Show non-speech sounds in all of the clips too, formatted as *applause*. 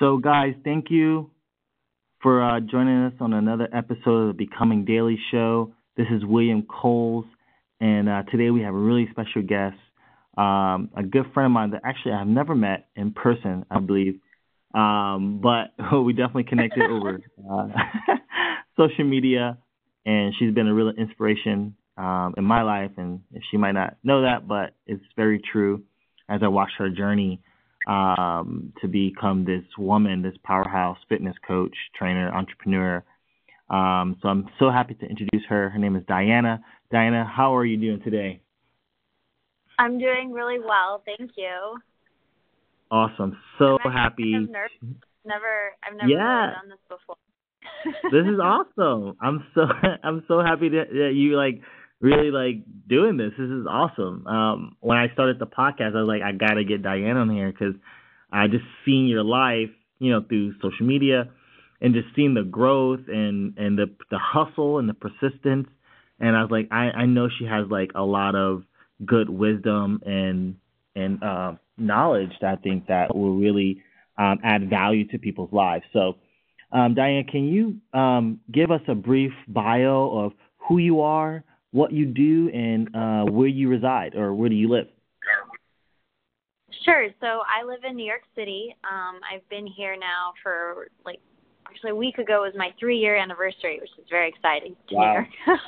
So, guys, thank you for uh, joining us on another episode of the Becoming Daily Show. This is William Coles, and uh, today we have a really special guest, um, a good friend of mine that actually I've never met in person, I believe, um, but *laughs* we definitely connected over uh, *laughs* social media, and she's been a real inspiration um, in my life, and she might not know that, but it's very true as I watched her journey um, to become this woman, this powerhouse fitness coach, trainer, entrepreneur. Um, so I'm so happy to introduce her. Her name is Diana. Diana, how are you doing today? I'm doing really well, thank you. Awesome. So happy. Never, I've never yeah. really done this before. this is *laughs* awesome. I'm so *laughs* I'm so happy that, that you like really like doing this. This is awesome. Um, when I started the podcast, I was like, I gotta get Diane on here because I just seen your life, you know, through social media, and just seeing the growth and and the the hustle and the persistence. And I was like, I I know she has like a lot of good wisdom and and uh, knowledge that I think that will really um, add value to people's lives. So. Um, Diane, can you um, give us a brief bio of who you are, what you do and uh, where you reside or where do you live? Sure. So I live in New York City. Um, I've been here now for like actually a week ago was my three year anniversary, which is very exciting to wow. *laughs*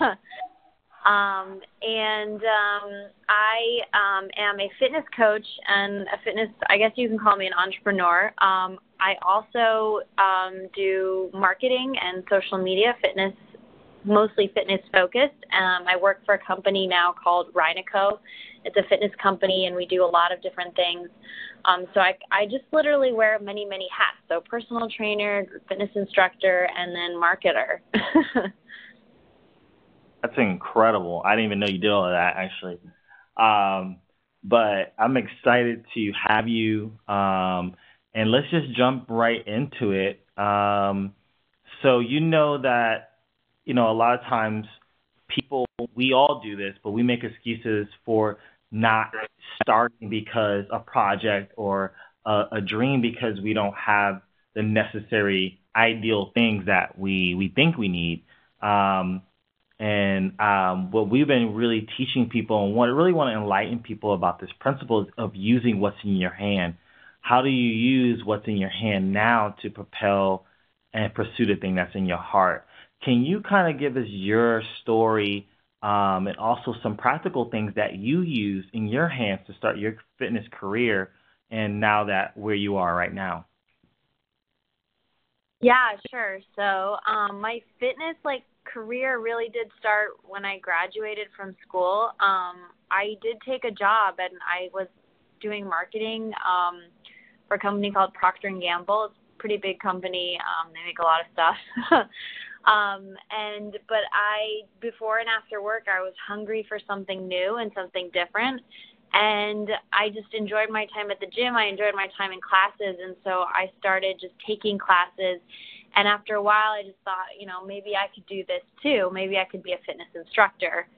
um, and um, I um, am a fitness coach and a fitness, I guess you can call me an entrepreneur. Um, I also um, do marketing and social media, fitness mostly fitness focused. Um, I work for a company now called Rhinico. It's a fitness company, and we do a lot of different things. Um, so I, I just literally wear many, many hats. So personal trainer, fitness instructor, and then marketer. *laughs* That's incredible. I didn't even know you did all of that actually. Um, but I'm excited to have you. Um, and let's just jump right into it. Um, so you know that you know, a lot of times people, we all do this, but we make excuses for not starting because a project or a, a dream because we don't have the necessary ideal things that we, we think we need. Um, and um, what we've been really teaching people and what I really want to enlighten people about this principle of using what's in your hand. How do you use what's in your hand now to propel and pursue the thing that's in your heart? Can you kind of give us your story um, and also some practical things that you use in your hands to start your fitness career and now that where you are right now? Yeah, sure. So um, my fitness like career really did start when I graduated from school. Um, I did take a job and I was doing marketing um, for a company called Procter and Gamble. It's a pretty big company. Um, they make a lot of stuff. *laughs* Um, and but I before and after work I was hungry for something new and something different. And I just enjoyed my time at the gym. I enjoyed my time in classes, and so I started just taking classes. And after a while, I just thought, you know, maybe I could do this too. Maybe I could be a fitness instructor.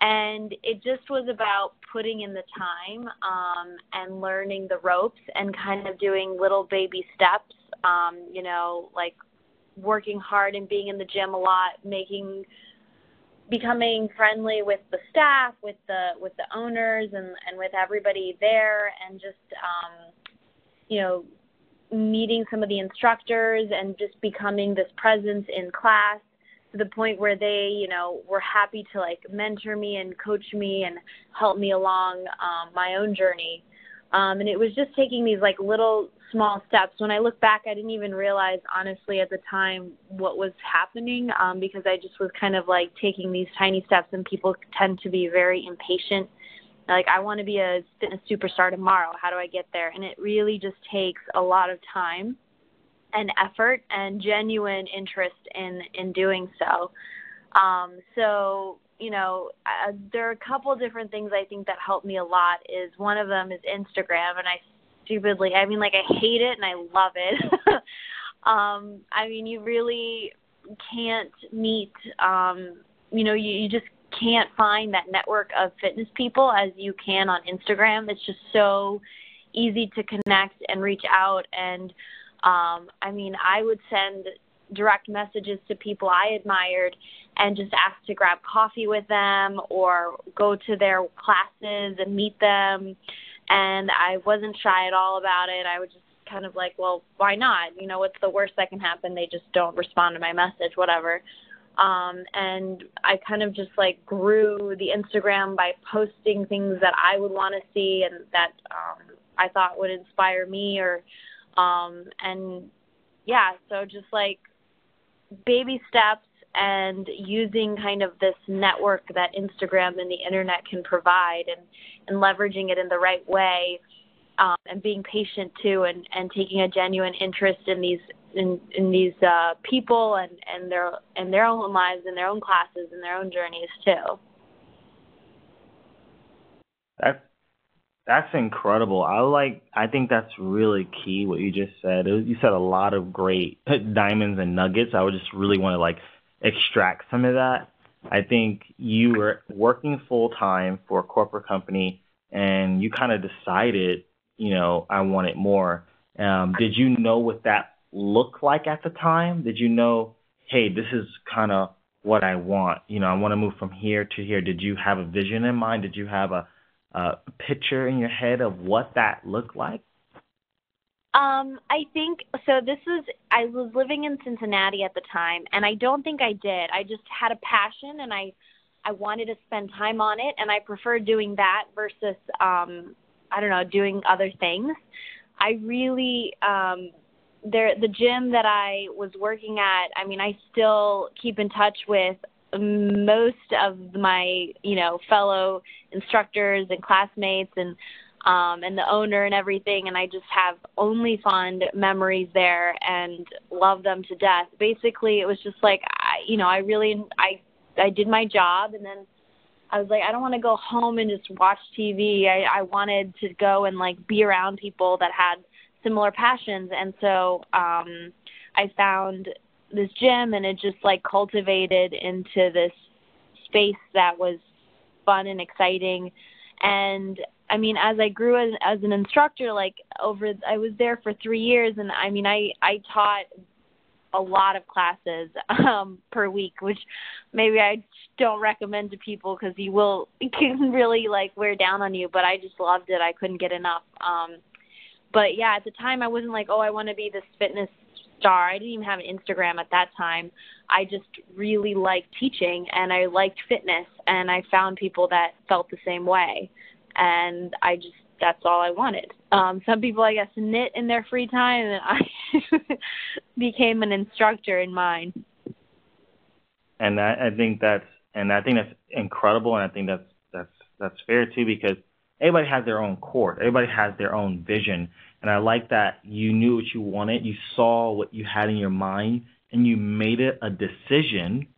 And it just was about putting in the time um, and learning the ropes and kind of doing little baby steps. Um, you know, like working hard and being in the gym a lot, making becoming friendly with the staff, with the with the owners and and with everybody there and just um you know meeting some of the instructors and just becoming this presence in class to the point where they, you know, were happy to like mentor me and coach me and help me along um, my own journey. Um, and it was just taking these like little small steps. When I look back, I didn't even realize, honestly, at the time what was happening um, because I just was kind of like taking these tiny steps, and people tend to be very impatient. Like, I want to be a fitness superstar tomorrow. How do I get there? And it really just takes a lot of time and effort and genuine interest in in doing so. Um, so you know, uh, there are a couple different things I think that helped me a lot. Is one of them is Instagram, and I stupidly. I mean, like I hate it and I love it. *laughs* um, I mean, you really can't meet. Um, you know, you, you just can't find that network of fitness people as you can on Instagram. It's just so easy to connect and reach out and Um, I mean, I would send direct messages to people I admired and just ask to grab coffee with them or go to their classes and meet them. And I wasn't shy at all about it. I was just kind of like, well, why not? You know, what's the worst that can happen? They just don't respond to my message, whatever. Um, and I kind of just like grew the Instagram by posting things that I would want to see and that um, I thought would inspire me or um, and yeah, so just like baby steps and using kind of this network that Instagram and the internet can provide and, and leveraging it in the right way um, and being patient too and, and taking a genuine interest in these in, in these uh, people and, and their and their own lives and their own classes and their own journeys too. That's that's incredible. I like. I think that's really key. What you just said. You said a lot of great diamonds and nuggets. I would just really want to like extract some of that. I think you were working full time for a corporate company, and you kind of decided, you know, I wanted more. Um, did you know what that looked like at the time? Did you know, hey, this is kind of what I want? You know, I want to move from here to here. Did you have a vision in mind? Did you have a uh, picture in your head of what that looked like? Um, I think so. This was I was living in Cincinnati at the time, and I don't think I did. I just had a passion, and I I wanted to spend time on it, and I prefer doing that versus um, I don't know doing other things. I really um, there the gym that I was working at. I mean, I still keep in touch with most of my you know fellow instructors and classmates and um and the owner and everything and I just have only fond memories there and love them to death. Basically it was just like I you know, I really I I did my job and then I was like I don't want to go home and just watch TV. I I wanted to go and like be around people that had similar passions and so um I found this gym and it just like cultivated into this space that was fun and exciting and I mean as I grew as as an instructor like over I was there for 3 years and I mean I I taught a lot of classes *laughs* um per week which maybe I don't recommend to people cuz you will *laughs* it can really like wear down on you but I just loved it I couldn't get enough um but yeah at the time I wasn't like oh I want to be this fitness star. I didn't even have an Instagram at that time. I just really liked teaching and I liked fitness and I found people that felt the same way. And I just that's all I wanted. Um some people I guess knit in their free time and I *laughs* became an instructor in mine. And that I think that's and I think that's incredible and I think that's that's that's fair too because everybody has their own course. Everybody has their own vision and I like that you knew what you wanted, you saw what you had in your mind, and you made it a decision.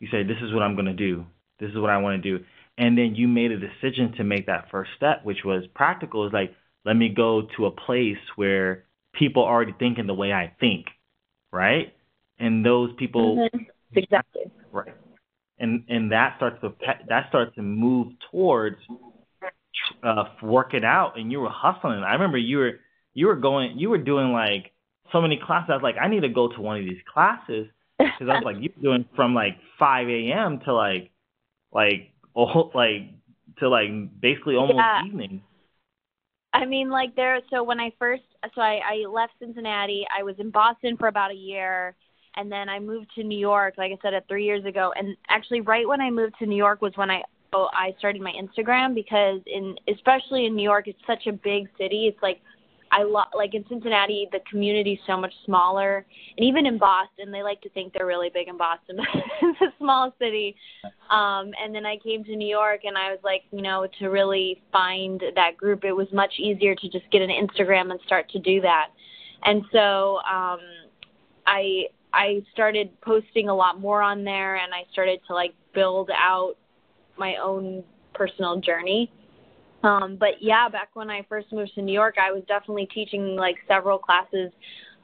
You said, This is what I'm going to do. This is what I want to do. And then you made a decision to make that first step, which was practical. Is like, let me go to a place where people are already thinking the way I think, right? And those people mm-hmm. exactly right, and and that starts to that starts to move towards uh, working out, and you were hustling. I remember you were you were going, you were doing like so many classes. I was like, I need to go to one of these classes *laughs* because I was like, you're doing from like 5 a.m. to like, like, oh, *laughs* like to like basically almost yeah. evening. I mean, like there. So when I first, so I, I left Cincinnati. I was in Boston for about a year, and then I moved to New York. Like I said, at three years ago. And actually, right when I moved to New York was when I oh, I started my Instagram because in especially in New York, it's such a big city. It's like I love like in Cincinnati, the community's so much smaller, and even in Boston, they like to think they're really big in Boston. *laughs* but it's a small city. Um, and then I came to New York, and I was like, you know, to really find that group, it was much easier to just get an Instagram and start to do that. And so um, I I started posting a lot more on there, and I started to like build out my own personal journey. Um, but yeah, back when I first moved to New York, I was definitely teaching like several classes,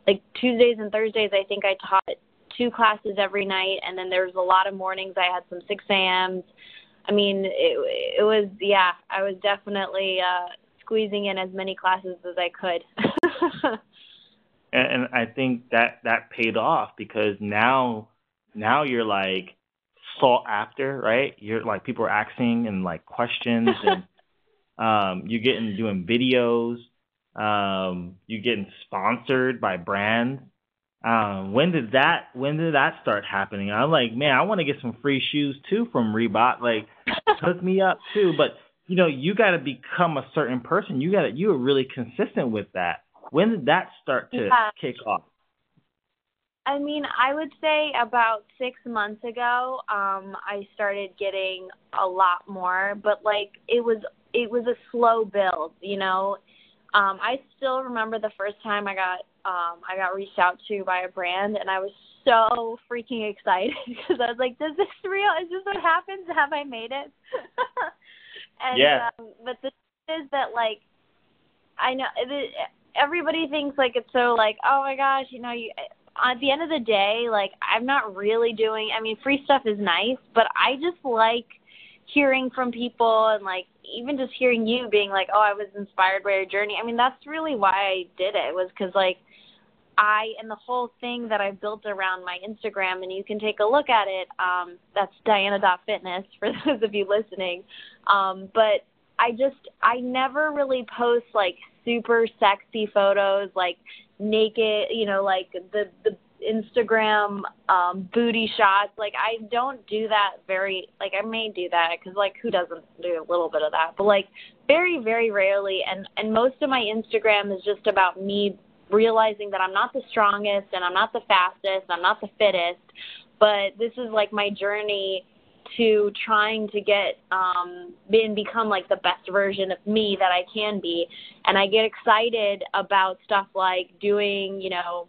like Tuesdays and Thursdays. I think I taught two classes every night, and then there was a lot of mornings. I had some 6 a.m.s. I mean, it, it was yeah, I was definitely uh, squeezing in as many classes as I could. *laughs* and, and I think that that paid off because now now you're like sought after, right? You're like people are asking and like questions *laughs* and um, you're getting doing videos. Um, you're getting sponsored by brands. Um, when did that when did that start happening? I'm like, man, I want to get some free shoes too from Reebok. Like, hook me up too. But you know, you got to become a certain person. You got to you were really consistent with that. When did that start to Yeah. kick off? I mean, I would say about six months ago, um, I started getting a lot more, but like it was it was a slow build, you know. Um, I still remember the first time I got um, I got reached out to by a brand, and I was so freaking excited *laughs* because I was like, "Is this real? Is this what happens? Have I made it?" *laughs* and Yeah. um, but the thing is that like I know the, everybody thinks like it's so like, oh my gosh, you know, you at the end of the day, like I'm not really doing. I mean, free stuff is nice, but I just like hearing from people and like even just hearing you being like, oh, I was inspired by your journey. I mean, that's really why I did it was because like I and the whole thing that I built around my Instagram, and you can take a look at it. Um, that's Diana.fitness *laughs* for those of you listening. Um, but I just I never really post like super sexy photos, like naked, you know, like the the Instagram um booty shots. Like I don't do that very like I may do that cuz like who doesn't do a little bit of that. But like very very rarely and and most of my Instagram is just about me realizing that I'm not the strongest and I'm not the fastest, and I'm not the fittest, but this is like my journey to trying to get um and become like the best version of me that I can be and I get excited about stuff like doing, you know,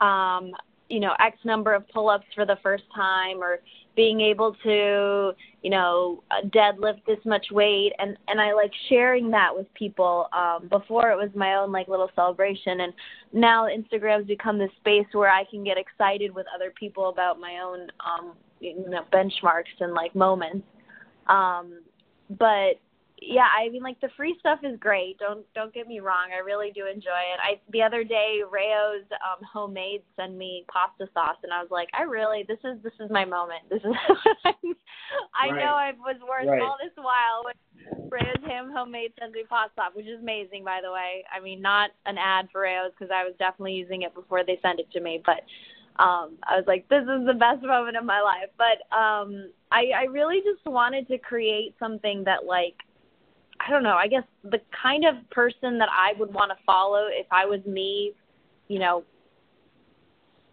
um you know, X number of pull-ups for the first time or being able to, you know, deadlift this much weight and and I like sharing that with people. Um before it was my own like little celebration and now Instagram's become this space where I can get excited with other people about my own um you know benchmarks and like moments. Um but yeah, I mean like the free stuff is great. Don't don't get me wrong. I really do enjoy it. I the other day Rao's um homemade sent me pasta sauce and I was like, I really this is this is my moment. This is *laughs* I Right. know I was worth Right. all this while when Rao's ham homemade sends me pasta sauce, which is amazing by the way. I mean not an ad for Rao's because I was definitely using it before they sent it to me, but um I was like, this is the best moment of my life. But um I I really just wanted to create something that like I don't know, I guess the kind of person that I would want to follow if I was me, you know,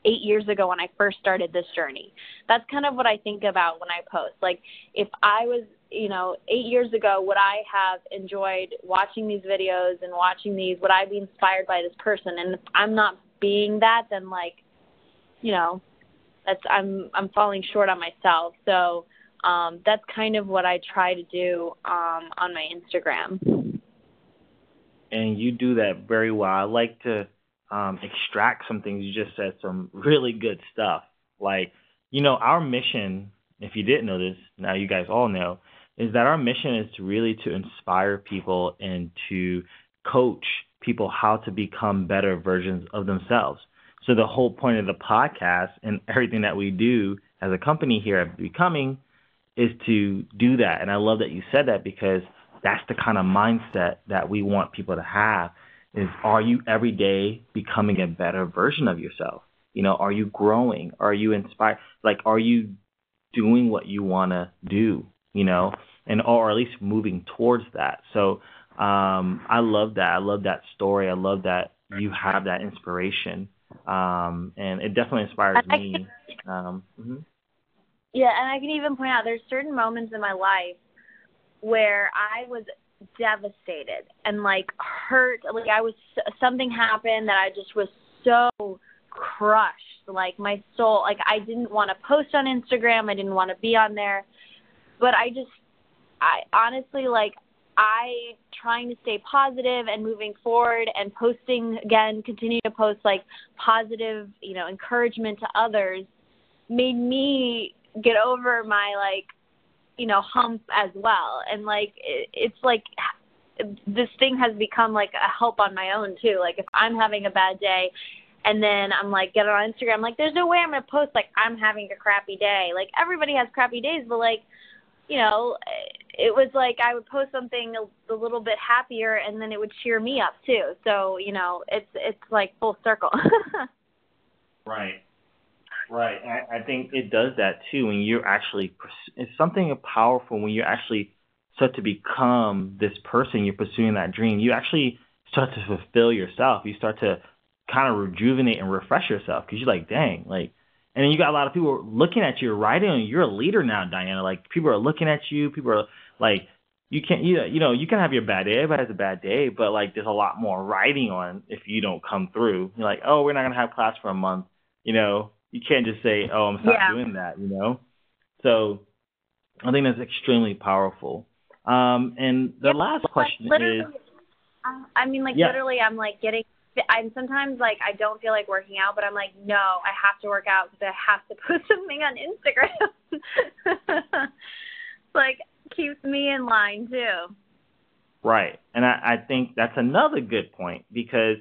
eight years ago when I first started this journey. That's kind of what I think about when I post. Like, if I was, you know, eight years ago, would I have enjoyed watching these videos and watching these? Would I be inspired by this person? And if I'm not being that, then like, you know, that's I'm I'm falling short on myself. So um, that's kind of what I try to do um, on my Instagram. and you do that very well. I like to um, extract some things. You just said some really good stuff. Like, you know, our mission, if you didn't know this, now you guys all know, is that our mission is to really to inspire people and to coach people how to become better versions of themselves. So the whole point of the podcast and everything that we do as a company here at Becoming is to do that. And I love that you said that because that's the kind of mindset that we want people to have is are you every day becoming a better version of yourself? You know, are you growing? Are you inspired? Like are you doing what you want to do, you know? And or at least moving towards that. So um I love that. I love that story. I love that you have that inspiration. Um and it definitely inspires me. Um mhm. Yeah, and I can even point out there's certain moments in my life where I was devastated and like hurt. Like I was something happened that I just was so crushed. Like my soul, like I didn't want to post on Instagram. I didn't want to be on there, but I just, I honestly like I trying to stay positive and moving forward and posting again, continue to post like positive, you know, encouragement to others made me get over my like you know hump as well and like it, it's like this thing has become like a help on my own too. Like if I'm having a bad day and then I'm like get on Instagram, like there's no way I'm gonna post like I'm having a crappy day. Like everybody has crappy days, but like you know, it was like I would post something a, a little bit happier, and then it would cheer me up too. So you know, it's it's like full circle. *laughs* right, right. I, I think it does that too when you're actually. It's something powerful when you actually start to become this person. You're pursuing that dream. You actually start to fulfill yourself. You start to kind of rejuvenate and refresh yourself because you're like, dang, like and then you got a lot of people looking at you, writing. You're a leader now, Diana. Like people are looking at you. People are like, you can't, you you know, you can have your bad day. Everybody has a bad day, but like, there's a lot more writing on if you don't come through. You're like, oh, we're not gonna have class for a month. You know, you can't just say, oh, I'm not yeah. doing that. You know, so I think that's extremely powerful. Um, and the yeah, last question is, I mean, like yeah. literally, I'm like getting I'm sometimes like I don't feel like working out, but I'm like, no, I have to work out because I have to *laughs* post something on Instagram. It's *laughs* like keeps me in line too. Right, and I, I think that's another good point because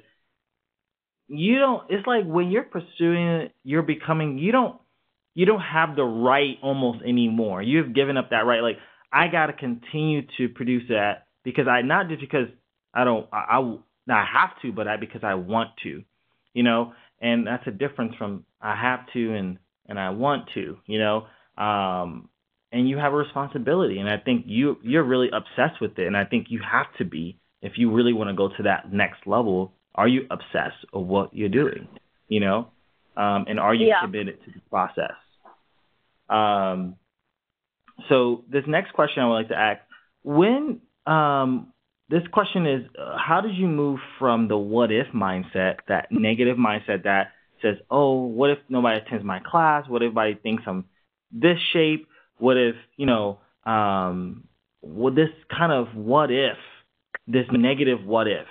you don't. It's like when you're pursuing it, you're becoming. You don't. You don't have the right almost anymore. You've given up that right. Like I got to continue to produce that because I not just because I don't. I, I I have to, but I because I want to, you know, and that's a difference from I have to and and I want to, you know. Um, and you have a responsibility, and I think you you're really obsessed with it, and I think you have to be if you really want to go to that next level. Are you obsessed of what you're doing, you know, um, and are you yeah. committed to the process? Um, so this next question I would like to ask: When um, this question is uh, how did you move from the what if mindset, that negative mindset that says, oh, what if nobody attends my class? What if everybody thinks I'm this shape? What if, you know, um, what this kind of what if, this negative what if?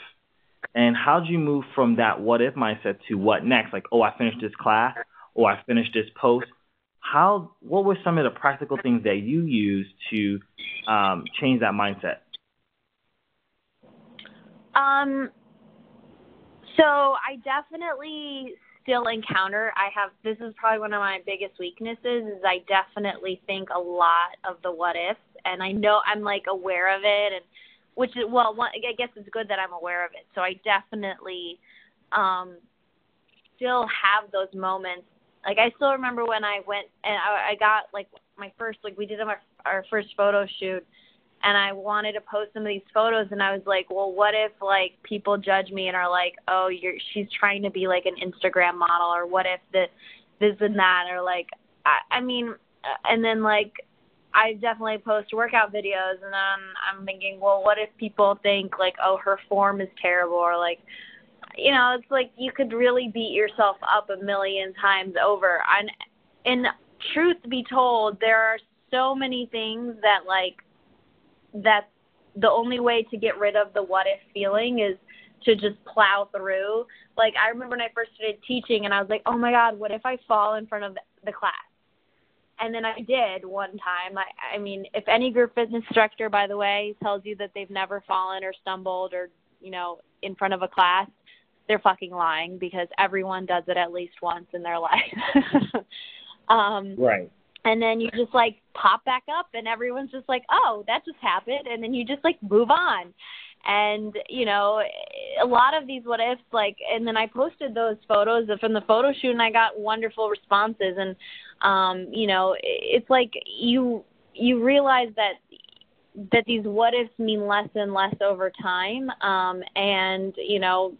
And how did you move from that what if mindset to what next? Like, oh, I finished this class, or I finished this post. How? What were some of the practical things that you used to um, change that mindset? Um, so I definitely still encounter. I have this is probably one of my biggest weaknesses is I definitely think a lot of the what ifs, and I know I'm like aware of it, and which is well, one, I guess it's good that I'm aware of it. So I definitely um, still have those moments. Like I still remember when I went and I, I got like my first like we did our our first photo shoot and I wanted to post some of these photos and I was like, well, what if like people judge me and are like, oh, you're she's trying to be like an Instagram model or what if the this and that or like I, I mean, uh, and then like I definitely post workout videos and then I'm thinking, well, what if people think like, oh, her form is terrible or like you know, it's like you could really beat yourself up a million times over. And and truth be told, there are so many things that like that the only way to get rid of the what if feeling is to just plow through. Like I remember when I first started teaching and I was like, "Oh my god, what if I fall in front of the class?" And then I did one time. I I mean, if any group fitness instructor by the way tells you that they've never fallen or stumbled or, you know, in front of a class, they're fucking lying because everyone does it at least once in their *laughs* life. um Right and then you just like pop back up and everyone's just like oh that just happened and then you just like move on and you know a lot of these what ifs like and then i posted those photos from the photo shoot and i got wonderful responses. And um you know it's like you you realize that that these what ifs mean less and less over time. Um and you know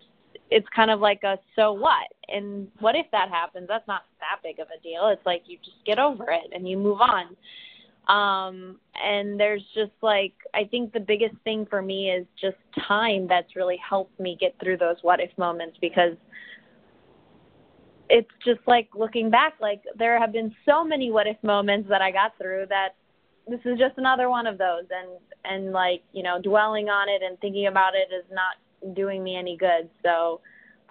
it's kind of like a so what? And what if that happens? That's not that big of a deal. It's like you just get over it and you move on um and there's just like i think the biggest thing for me is just time that's really helped me get through those what if moments because it's just like looking back like there have been so many what if moments that i got through that this is just another one of those and and like you know dwelling on it and thinking about it is not doing me any good. So,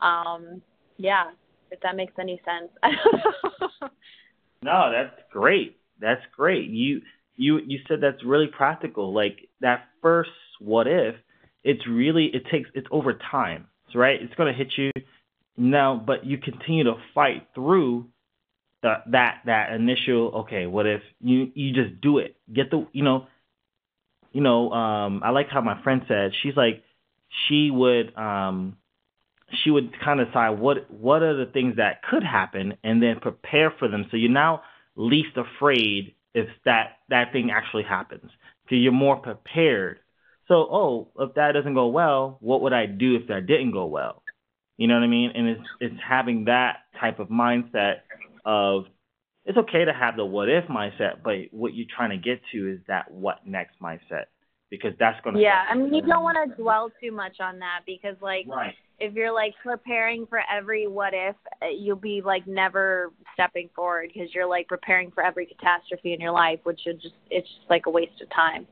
um, yeah, if that makes any sense. *laughs* no, that's great. That's great. You you you said that's really practical. Like that first what if it's really it takes it's over time, right? It's to hit you now, but you continue to fight through that that initial okay. What if you you just do it? Get the you know, you know. Um, I like how my friend said she's like she would um she would kind of decide what what are the things that could happen and then prepare for them. So you're now least afraid if that that thing actually happens because you're more prepared. So oh, if that doesn't go well, what would I do if that didn't go well? You know what I mean? And it's it's having that type of mindset of it's okay to have the what if mindset, but what you're trying to get to is that what next mindset because that's going to yeah. I mean, you don't want to dwell too much on that because like right if you're like preparing for every what if, uh, you'll be like never stepping forward because you're like preparing for every catastrophe in your life, which is just it's just like a waste of time.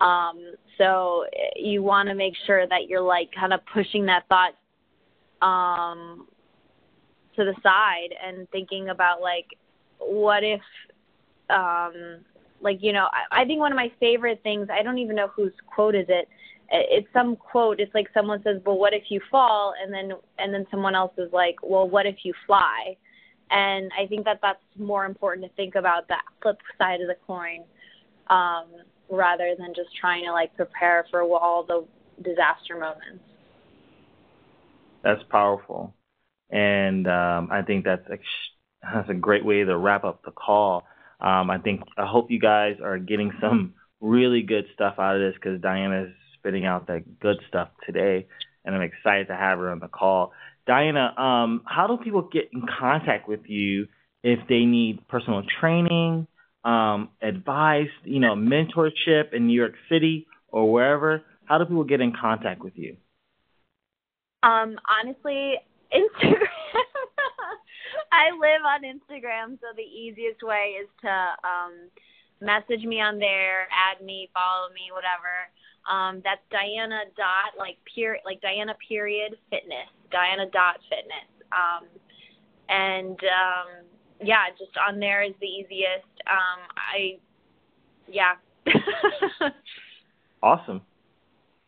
Um, so uh, you want to make sure that you're like kind of pushing that thought um, to the side and thinking about like what if um, like you know I, I think one of my favorite things I don't even know whose quote is it it's some quote it's like someone says well what if you fall? And then and then someone else is like well what if you fly? And i think that that's more important to think about the flip side of the coin um rather than just trying to like prepare for all the disaster moments. That's powerful. And um i think that's a, that's a great way to wrap up the call. Um i think i hope you guys are getting some really good stuff out of this because diana's spitting out that good stuff today, and I'm excited to have her on the call. Diana, um, how do people get in contact with you if they need personal training, um, advice, you know, mentorship in New York City or wherever? How do people get in contact with you? Um, honestly, Instagram. *laughs* I live on Instagram, so the easiest way is to um, message me on there, add me, follow me, whatever. Um, that's Diana dot like pure like Diana period fitness. Diana dot fitness. Um, and um, yeah, just on there is the easiest. Um, I yeah. *laughs* awesome.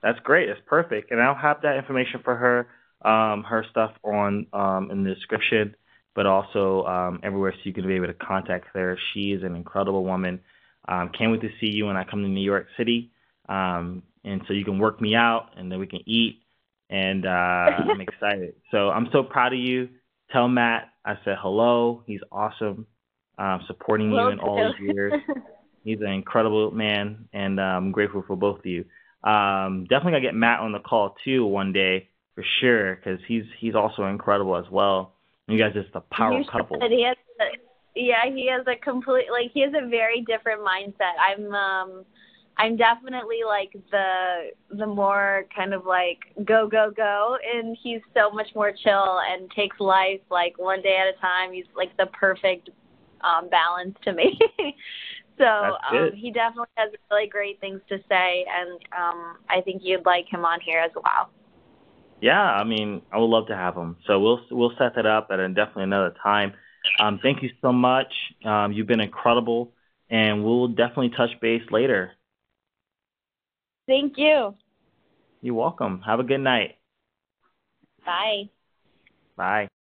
That's great. That's perfect. And I'll have that information for her, um, her stuff on um, in the description, but also um, everywhere so you can be able to contact her. She is an incredible woman. Um, can't wait to see you when I come to New York City. Um, and so you can work me out, and then we can eat. And uh, *laughs* I'm excited. So I'm so proud of you. Tell Matt I said hello. He's awesome, um, supporting you in all these years. He's an incredible man, and uh, I'm grateful for both of you. Um, definitely gonna get Matt on the call too one day for sure, because he's he's also incredible as well. You guys just a power you couple. He has a, yeah, he has a complete like he has a very different mindset. I'm um I'm definitely like the the more kind of like go go go and he's so much more chill and takes life like one day at a time. He's like the perfect um balance to me. *laughs* so um he definitely has really great things to say and um I think you'd like him on here as well. Yeah, I mean, I would love to have him. So we'll we'll set that up at a, definitely another time. Um, thank you so much. Um, you've been incredible, and we'll definitely touch base later. Thank you. You're welcome. Have a good night. Bye. Bye.